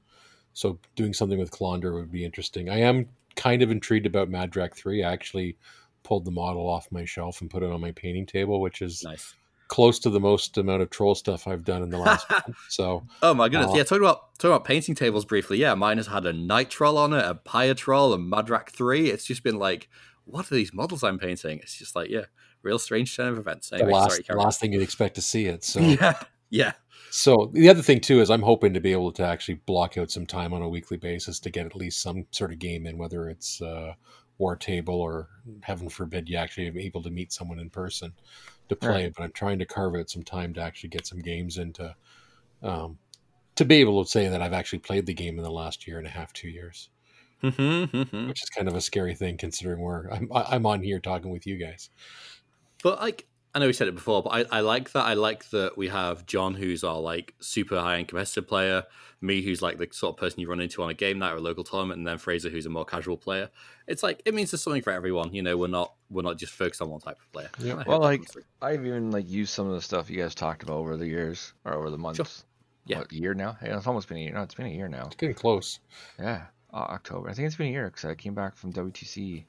so doing something with Calandra would be interesting. I am kind of intrigued about Madrak Three. I actually pulled the model off my shelf and put it on my painting table, which is nice close to the most amount of troll stuff I've done in the last [LAUGHS] month. So, oh my goodness, uh, yeah. Talking about talking about painting tables briefly. Yeah, mine has had a night troll on it, a pyre troll, a Madrak three. It's just been like, what are these models I'm painting? It's just like, yeah, real strange turn of events. Anyway, the last, sorry, last thing you'd expect to see it. So [LAUGHS] yeah, yeah. So the other thing too is I'm hoping to be able to actually block out some time on a weekly basis to get at least some sort of game in, whether it's uh, war table or heaven forbid you actually are able to meet someone in person to play, right. but I'm trying to carve out some time to actually get some games into um, to be able to say that I've actually played the game in the last year and a half, two years, mm-hmm, mm-hmm. which is kind of a scary thing considering where I'm I'm on here talking with you guys. But like I know we said it before, but I, I like that. I like that we have John, who's our like super high end competitive player, me, who's like the sort of person you run into on a game night or a local tournament, and then Fraser, who's a more casual player. It's like it means there's something for everyone. You know, we're not we're not just focused on one type of player. Yeah. Well, like I've even like used some of the stuff you guys talked about over the years or over the months. Sure. Yeah, what, year now. Yeah, it's almost been a year. No, it's been a year now. It's getting close. Yeah, uh, October. I think it's been a year because I came back from WTC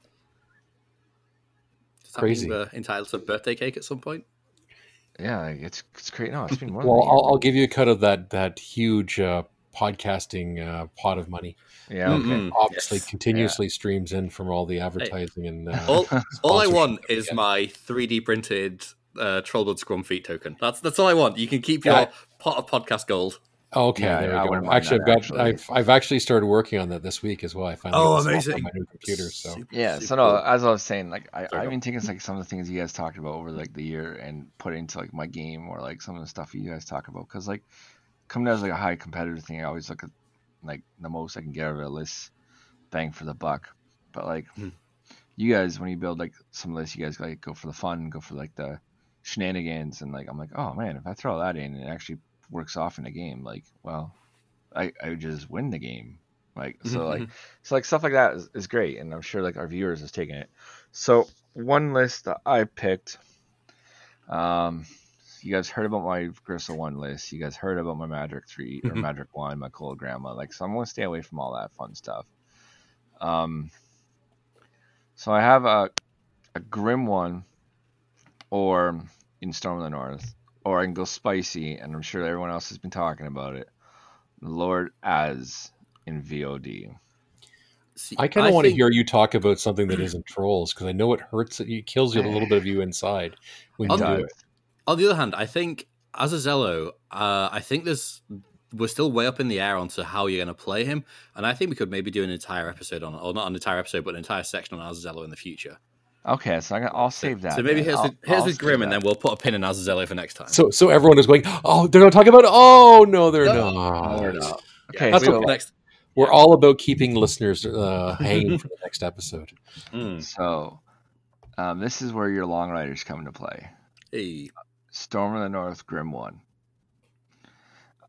Crazy. We're entitled to a birthday cake at some point. Yeah, it's it's great. No, it's been more. well, I'll, I'll, give you a cut of that that huge uh, podcasting uh, pot of money. Yeah, okay. Mm-hmm. obviously yes. continuously yeah. streams in from all the advertising hey. and uh, all, [LAUGHS] all I want is yeah. my 3D printed uh, Trollblood Scrum feat token. That's that's all I want. You can keep your yeah. pot of podcast gold. Okay, Yeah, there I we wouldn't go. Actually, I've got actually. I've I've actually started working on that this week as well. I finally Oh, got this off amazing. on my new computer. So Super- Yeah, so no, cool. as I was saying, like I, Sorry, I've been taking like some of the things you guys talked about over like the year and put it into like my game or like some of the stuff you guys talk about because like coming out as like a high competitive thing, I always look at like the most I can get out of a list, bang for the buck. But like Hmm. you guys, when you build like some lists, you guys like go for the fun, go for like the shenanigans, and like I'm like, oh man, if I throw that in and it actually works off in a game, like well, I I just win the game. Like so like so like stuff like that is, is great and i'm sure like our viewers is taking it so one list that i picked um you guys heard about my Grissel one list you guys heard about my magic 3 or Mhm. magic 1 my Kolgrima like so i'm to stay away from all that fun stuff um so i have a a grim one or in storm of the north or i can go spicy and i'm sure everyone else has been talking about it lord as in vod See, I kind of want to think- hear you talk about something that isn't trolls because I know it hurts. It kills you a little bit of you inside when you On do the- it. On the other hand, I think as a Zello, uh, I think there's we're still way up in the air onto how you're going to play him, and I think we could maybe do an entire episode on, or not an entire episode, but an entire section on Azazello in the future. Okay, so I got, I'll save that. so maybe then. here's I'll- with, here's I'll with Grim, and then we'll put a pin in Azazello for next time. So so everyone is going, oh, they're not talking about. Oh no, they're No. not. No, we're not. Yeah, Okay, That's we so, will next. We're all about keeping listeners uh, hanging for the [LAUGHS] next episode. Mm. so um, this is where your long riders come into play. Hey. Storm of the North, Grim One.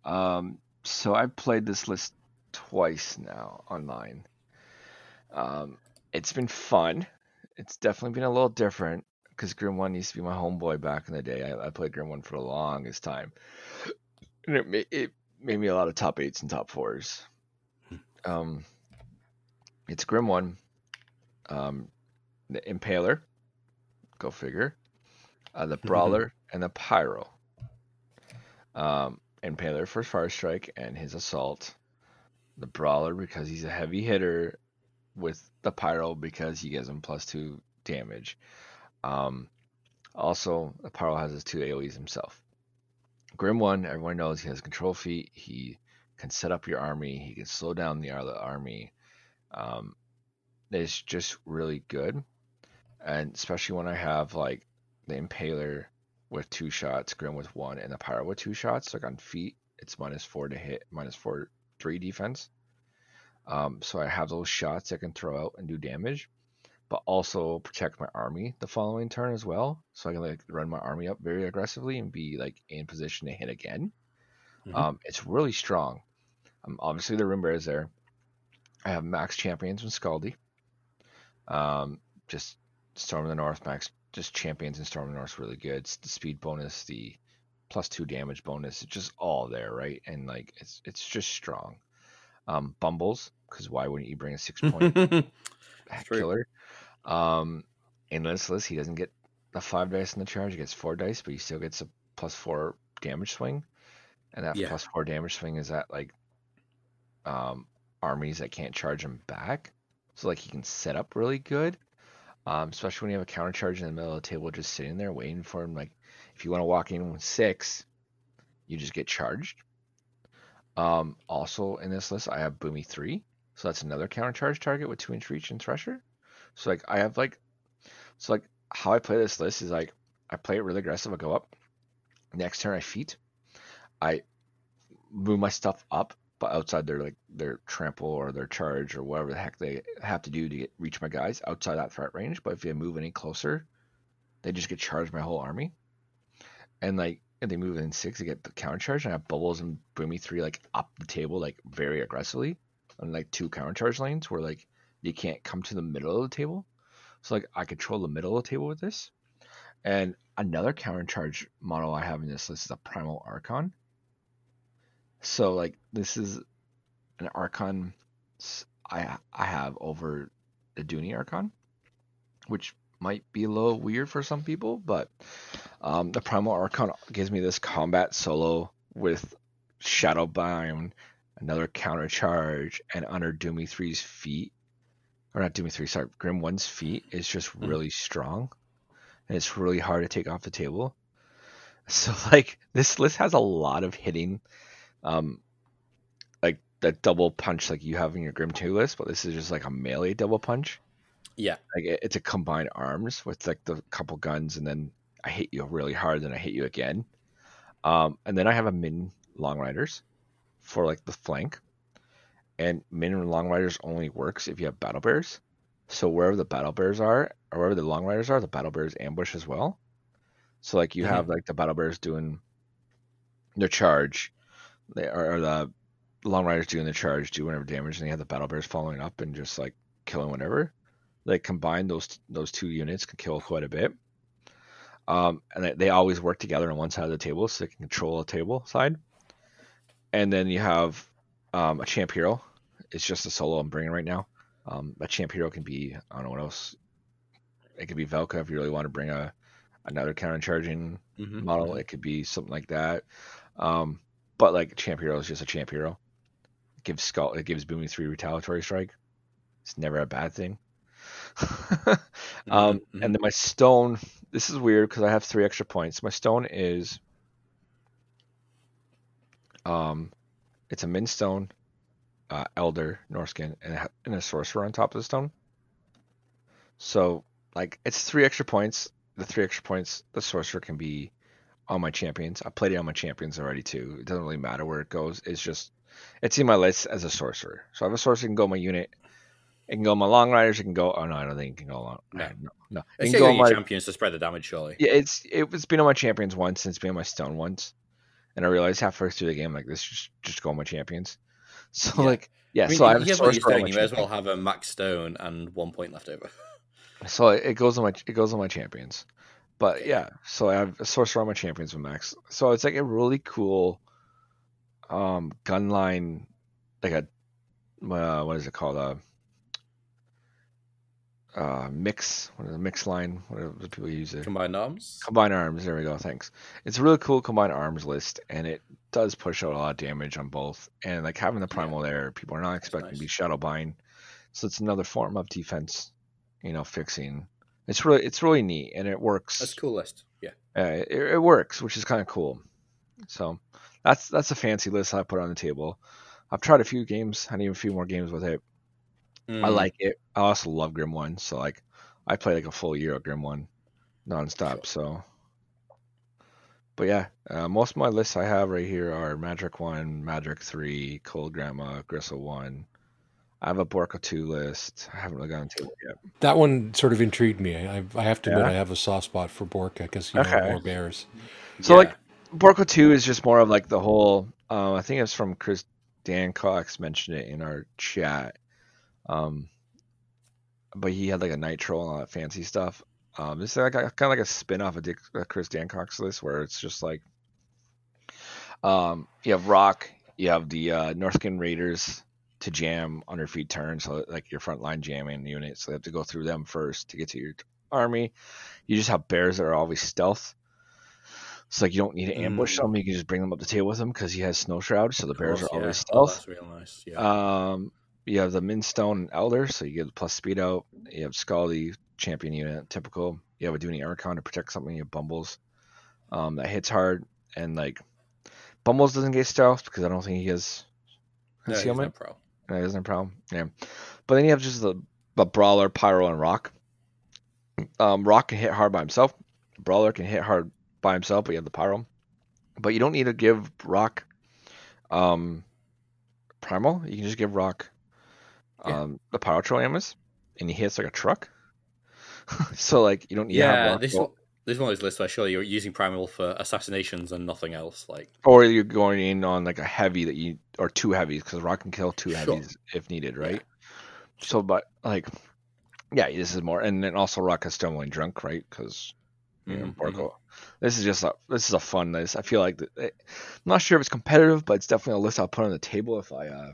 Um, so I've played this list twice now online. Um, it's been fun. It's definitely been a little different because Grim One used to be my homeboy back in the day. I, I played Grim One for the longest time, and it made, it made me a lot of top eights and top fours. Um, it's Grim One, um, the Impaler, go figure, uh, the Brawler, [LAUGHS] and the Pyro. Um, Impaler for Fire Strike and his Assault. The Brawler because he's a heavy hitter, with the Pyro because he gives him plus two damage. Um, also, the Pyro has his two AoEs himself. Grim One, everyone knows he has control feat. He can set up your army. He can slow down the army. Um, it's just really good, and especially when I have like the Impaler with two shots, Grim with one, and the Pyro with two shots. Like on feat, it's minus four to hit, minus four three defense. Um, so I have those shots I can throw out and do damage, but also protect my army the following turn as well. So I can like run my army up very aggressively and be like in position to hit again. Mhm. Um, it's really strong. Um, obviously the Rimbear is there. I have max champions and Skaldi. Um, just Storm of the North, max just champions and Storm of the North really good. It's the speed bonus, the plus two damage bonus, it's just all there, right? And like it's it's just strong. Um, Bumbles, because why wouldn't you bring a six point [LAUGHS] killer? Um, Endlessless, he doesn't get the five dice in the charge, he gets four dice, but he still gets a plus four damage swing. And that Yeah. plus four damage swing is at like um armies that can't charge him back. So like he can set up really good. Um, especially when you have a counter charge in the middle of the table just sitting there waiting for him. Like if you want to walk in with six, you just get charged. Um, also in this list I have Boomy three. So that's another counter charge target with two inch reach and thresher. So like I have like so like how I play this list is like I play it really aggressive, I go up. Next turn I feat. I move my stuff up, but outside their like their trample or their charge or whatever the heck they have to do to get reach my guys outside that threat range. But if they move any closer, they just get charged my whole army. And like if they move in six, they get the counter charge, and I have Bumbles and boomy three like up the table like very aggressively on like two counter charge lanes where like you can't come to the middle of the table. So like I control the middle of the table with this. And another counter charge model I have in this list is a primal archon. So like this is an archon I I have over the Dooney archon, which might be a little weird for some people, but um, the primal archon gives me this combat solo with Shadowbound, another counter charge, and under Doomy 3's feat, or not Doomy 3, sorry, Grim 1's feat is just Mhm. really strong. And it's really hard to take off the table. [LAUGHS] So like this list has a lot of hitting um like that double punch like you have in your Grim Two list, but this is just like a melee double punch. Yeah. Like it, it's a combined arms with like the couple guns, and then I hit you really hard, then I hit you again. Um, and then I have a min long riders for like the flank, and min and long riders only works if you have battle bears. So wherever the battle bears are, or wherever the long riders are, the battle bears ambush as well. So like you Mhm. have like the battle bears doing their charge, they or, or the long riders doing the charge, do whatever damage, and you have the battle bears following up and just like killing whatever. Like combine those those two units can kill quite a bit. Um, and they, they always work together on one side of the table, so they can control a table side. And then you have um, a champ hero. It's just a solo I'm bringing right now. Um, a champ hero can be I don't know what else. It could be Velka if you really want to bring a another counter charging Mhm, model. mhm. It could be something like that. Um, but like champ hero is just a champ hero. It gives skull. It gives Boomy three retaliatory strike. It's never a bad thing. [LAUGHS] um, Mhm, mhm. and then my stone. This is weird because I have three extra points. My stone is um, it's a min stone, uh, elder, Norskin, and, it and a sorcerer on top of the stone. So like it's three extra points. The three extra points, the sorcerer can be on my champions. I played it on my champions already too. It doesn't really matter where it goes. It's just it's in my list as a sorcerer. So I have a sorcerer can go my unit. It can go on my long riders. It can go. Oh no, I don't think it can go on. No. no, no. It can go on my champions to spread the damage, surely. yeah, it's it, has been on my champions once, and it's been on my stone once, and I realized halfway through the game like this just just go on my champions. [LAUGHS] So Yeah. like yeah, I mean, so I have a here's what you're saying. You may as well have a max stone and one point left over. [LAUGHS] So it goes on my it goes on my champions, but Okay. yeah, so I have a sorcerer on my champions with max. So it's like a really cool, um, gun line, like a uh, what is it called a uh, mix. What is a mix line? What do people use it? Combined arms. Combined arms. There we go. Thanks. It's a really cool combined arms list, and it does push out a lot of damage on both. And like having the primal there, people are not expecting to be nice. shadow bind, so it's another form of defense. You know, fixing. It's really it's really neat, and it works. That's a cool list. Yeah. Uh, it, it works, which is kind of cool. So that's that's a fancy list I put on the table. I've tried a few games. I need a few more games with it. I Mm. like it. I also love Grim One, so like I play like a full year of Grim One, nonstop. So, but yeah, uh, most of my lists I have right here are Magic One, Magic Three, Cold Grandma, Grissel One. I have a Borka Two list. I haven't really gotten to it yet. That one sort of intrigued me. I, I have to admit, I have a soft spot for Borka because you know more bears. So Yeah. like Borka Two is just more of like the whole. Uh, I think it's from Chris Dan Cox mentioned it in our chat. Um, but he had like a nitro and all that fancy stuff. Um, this is like a, kind of like a spin off of Dick, uh, Chris Dancock's list where it's just like, um, you have Rok, you have the uh, Northkin Raiders to jam on your feat turn, so like your front line jamming units, so they have to go through them first to get to your army. You just have bears that are always stealth. So like you don't need to ambush Mm. them; you can just bring them up the table with him because he has snow shroud, so the bears course, are always yeah. Oh, stealth. that's real nice. Yeah. Um, you have the Minstone and Elder, so you get the plus speed out. You have Skaldi, champion unit, typical. You have a Dooney Archon to protect something. You have Bumbles. Um, that hits hard, and like Bumbles doesn't get stealth because I don't think he has concealment. no pro. No, that isn't a problem. Yeah, but then you have just the, the Brawler, Pyro, and Rok. Um, Rok can hit hard by himself. Brawler can hit hard by himself, but you have the Pyro. But you don't need to give Rok um, Primal. You can just give Rok Yeah. um, the power Troll Amos, and he hits like a truck. [LAUGHS] so like you don't need to have Yeah, this one, this is one of those lists where surely you're using primal for assassinations and nothing else. Like, or you're going in on like a heavy that you or two heavies because Rok can kill two Sure. heavies if needed, right? So, but like, yeah, this is more, and then also Rok has stumbling drunk, right? Because you know, Mhm, Borka. This is just a this is a fun list. I feel like that, I'm not sure if it's competitive, but it's definitely a list I'll put on the table if I uh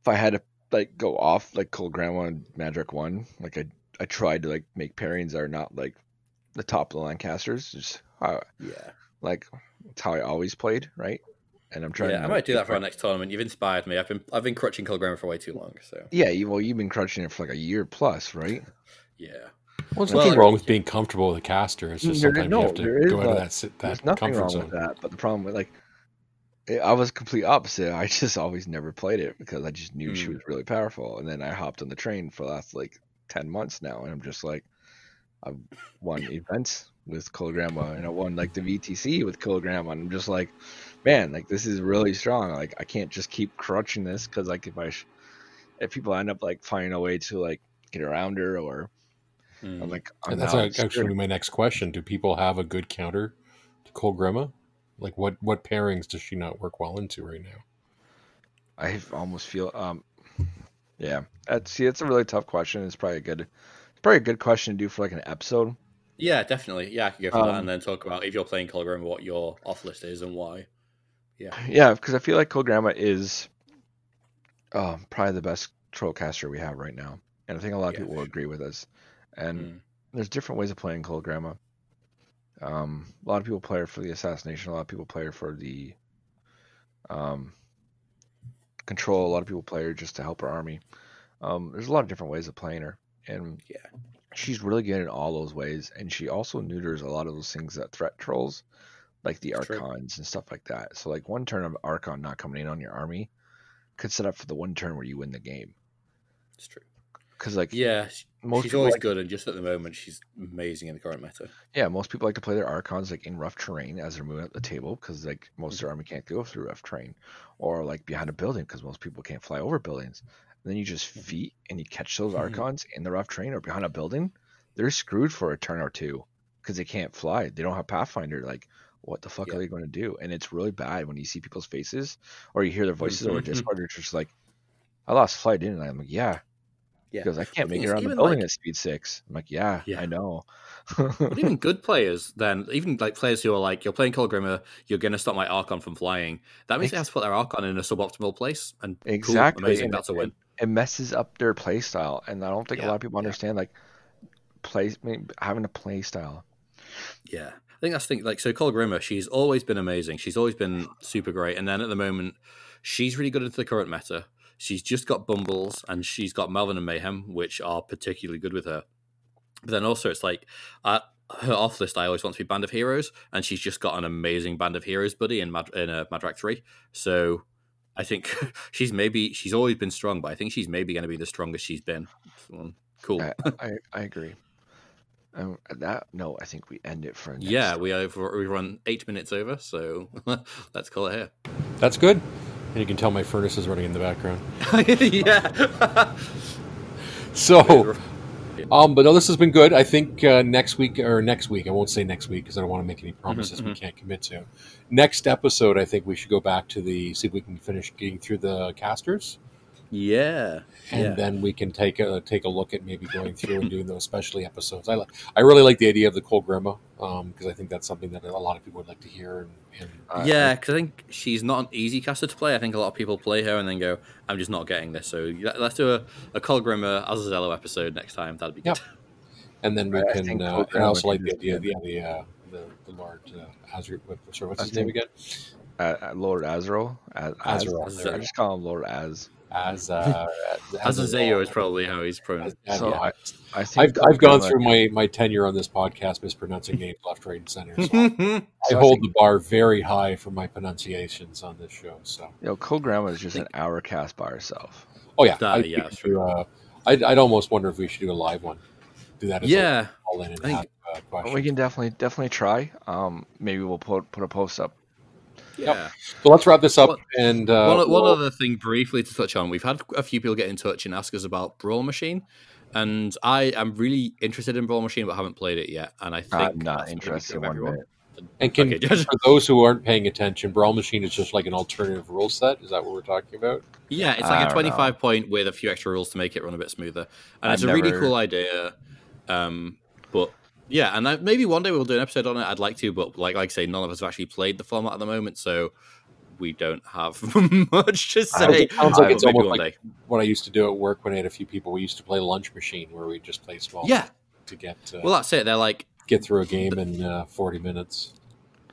if I had to like go off like Kolgrima and Magic One. Like I I tried to like make pairings that are not like the top of the Lancasters. Just how yeah, like it's how I always played, right? And I'm trying. yeah. to I might do that for our next tournament. You've inspired me. I've been I've been crutching Kilgrim for way too long. So Yeah, you, well, you've been crutching it for like a year plus, right? [LAUGHS] yeah, Well, there's Well, nothing there- wrong with being comfortable with a caster. It's just There- sometimes no, you have to go out of no- that sit- There's that nothing comfort wrong zone. with that, but the problem with like, I was complete opposite. I [LAUGHS] just always never played it because I just knew she Mm. was really powerful. And then I hopped on the train for the last like ten months now, and I'm just like, I've won [LAUGHS] events with Kolgrima, and I won like the VTC with Kolgrima, and I'm just like, man, like this is really strong. Like I can't just keep crushing this because like if I, sh- if people end up like finding a way to like get around her, or Mm. I'm like, I'm and that's actually my next question: Do people have a good counter to Kolgrima? Like, what what pairings does she not work well into right now? I almost feel um yeah. That's see it's a really tough question. It's probably a good it's probably a good question to do for like an episode. Yeah, definitely. Yeah, I could go for that Um, and then talk about if you're playing Colgrim, what your off list is and why. Yeah, Yeah, because I feel like Kolgrima is um probably the best trollcaster we have right now. And I think a lot of Yeah, people will for agree with us. And Mm. there's different ways of playing Kolgrima. Um a lot of people play her for the assassination, a lot of people play her for the um control, a lot of people play her just to help her army. Um there's a lot of different ways of playing her. And Yeah. she's really good in all those ways, and she also neuters a lot of those things that threat trolls, like the true. archons and stuff like that. So like one turn of archon not coming in on your army could set up for the one turn where you win the game. It's true. Because like Yeah, most she's always like, good, and just at the moment, she's amazing in the current meta. yeah, most people like to play their archons like in rough terrain as they're moving up the table because like most of their army can't go through rough terrain, or like behind a building because most people can't fly over buildings. And then you just feat and you catch those Mhm. archons in the rough terrain or behind a building, they're screwed for a turn or two because they can't fly. They don't have Pathfinder. Like, what the fuck Yeah. are they going to do? And it's really bad when you see people's faces or you hear their voices over Mhm. Discord. They're just like, "I lost flight, didn't I?" I'm like, "Yeah." Yeah. Because I can't make it is, around the building like- at speed six. I'm like, "Yeah, Yeah. I know." But even [LAUGHS] good players, then even like players who are like, you're playing Kolgrima, you're going to stop my Archon from flying. That means they have to put their Archon in a suboptimal place, and cool, Exactly, amazing, and that's a win. it messes up their play style, and I don't think a lot of people yeah. understand like play I mean, having a play style. Yeah, I think that's the thing. Like, so Kolgrima, she's always been amazing. She's always been super great. And then at the moment, she's really good into the current meta. She's just got Bumbles and she's got Malvin and Mayhem, which are particularly good with her. But then also, it's like uh, her off list. I always want to be Band of Heroes, and she's just got an amazing Band of Heroes buddy in Mad in uh, Madrak Three. So I think [LAUGHS] she's maybe she's always been strong, but I think she's maybe going to be the strongest she's been. So, cool. I, [LAUGHS] I, I agree. Um, at that no, I think we end it for next Yeah, we over we run eight minutes over, so [LAUGHS] let's call it here. That's good. And you can tell my furnace is running in the background. [LAUGHS] yeah. So, um, but no, this has been good. I think uh, next week or next week, I won't say next week because I don't want to make any promises we mhm. can't commit to. Next episode, I think we should go back to the see if we can finish getting through the casters, yeah. and Yeah. then we can take a take a look at maybe going through and doing those specialty episodes. I like, I really like the idea of the Kolgrima because I think that's something that a lot of people would like to hear. And, and yeah, because I think she's not an easy caster to play. I think a lot of people play her and then go, "I'm just not getting this." So let- let's do a, a Kolgrima Azazello episode next time. That'd be good. Yep. and then we I can. Uh, and I also like the idea, be- yeah, the uh, the, the Lord uh, Azri, what's his name again? uh, uh, Lord Azrael. Az, Az, Azrael. I just call him Lord Az. As uh, [LAUGHS] Azazello is probably how he's pronounced. As- So yeah. I, I think I've, I've gone Grima- through my, my tenure on this podcast mispronouncing names [LAUGHS] left, right, and center. So [LAUGHS] I so hold think, the bar very high for my pronunciations on this show. So, you know, Kolgrima is just an hour cast by herself. oh yeah, That- I'd, yeah, we could uh, I'd, I'd almost wonder if we should do a live one. Do that as yeah, a call in and I think- have uh. We can definitely definitely try. Um, maybe we'll put put a post up. Yeah. so let's wrap this up. One- and uh, one, one we'll- other thing briefly to touch on. We've had a few people get in touch and ask us about Brawl Machine. And I am really interested in Brawl Machine, but haven't played it yet. And I think I'm not that's gonna interested good one for everyone. bit. and can Okay, [LAUGHS] for those who aren't paying attention, Brawl Machine is just like an alternative rule set. Is that what we're talking about? Yeah, it's like a don't 25 point with a few extra rules to make it run a bit smoother. And I've it's a really cool idea. Um, but yeah, and I, maybe one day we'll do an episode on it. I'd like to, but like like I say, none of us have actually played the format at the moment, so we don't have [LAUGHS] much to I- say. it sounds like it's almost one like day. what I used to do at work when I had a few people. We used to play Lunch Machine, where we just play small Yeah, to get uh, well, that's it. They're like, get through a game in uh, forty minutes.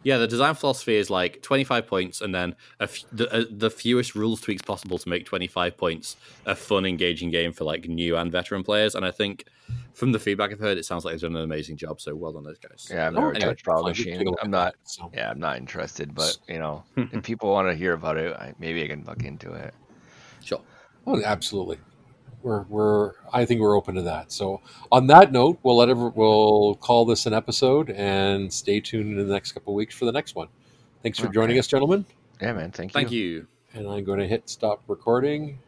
Yeah, the design philosophy is like 25 points and then a f- the, uh, the fewest rules tweaks possible to make 25 points a fun, engaging game for like new and veteran players. And I think from the feedback I've heard, it sounds like they've done an amazing job. So well done, those guys. Yeah, I've never okay. touched Brawl Fine, we can Machine. take a look I'm not. so. Yeah, I'm not interested. But [LAUGHS] you know, if people want to hear about it, I, maybe I can look into it. Sure. Oh, absolutely. We're we're I think we're open to that. So on that note, we'll let every, we'll call this an episode and stay tuned in the next couple of weeks for the next one. Thanks for joining us, gentlemen. Yeah, man. Thank you. Thank you. And I'm going to hit stop recording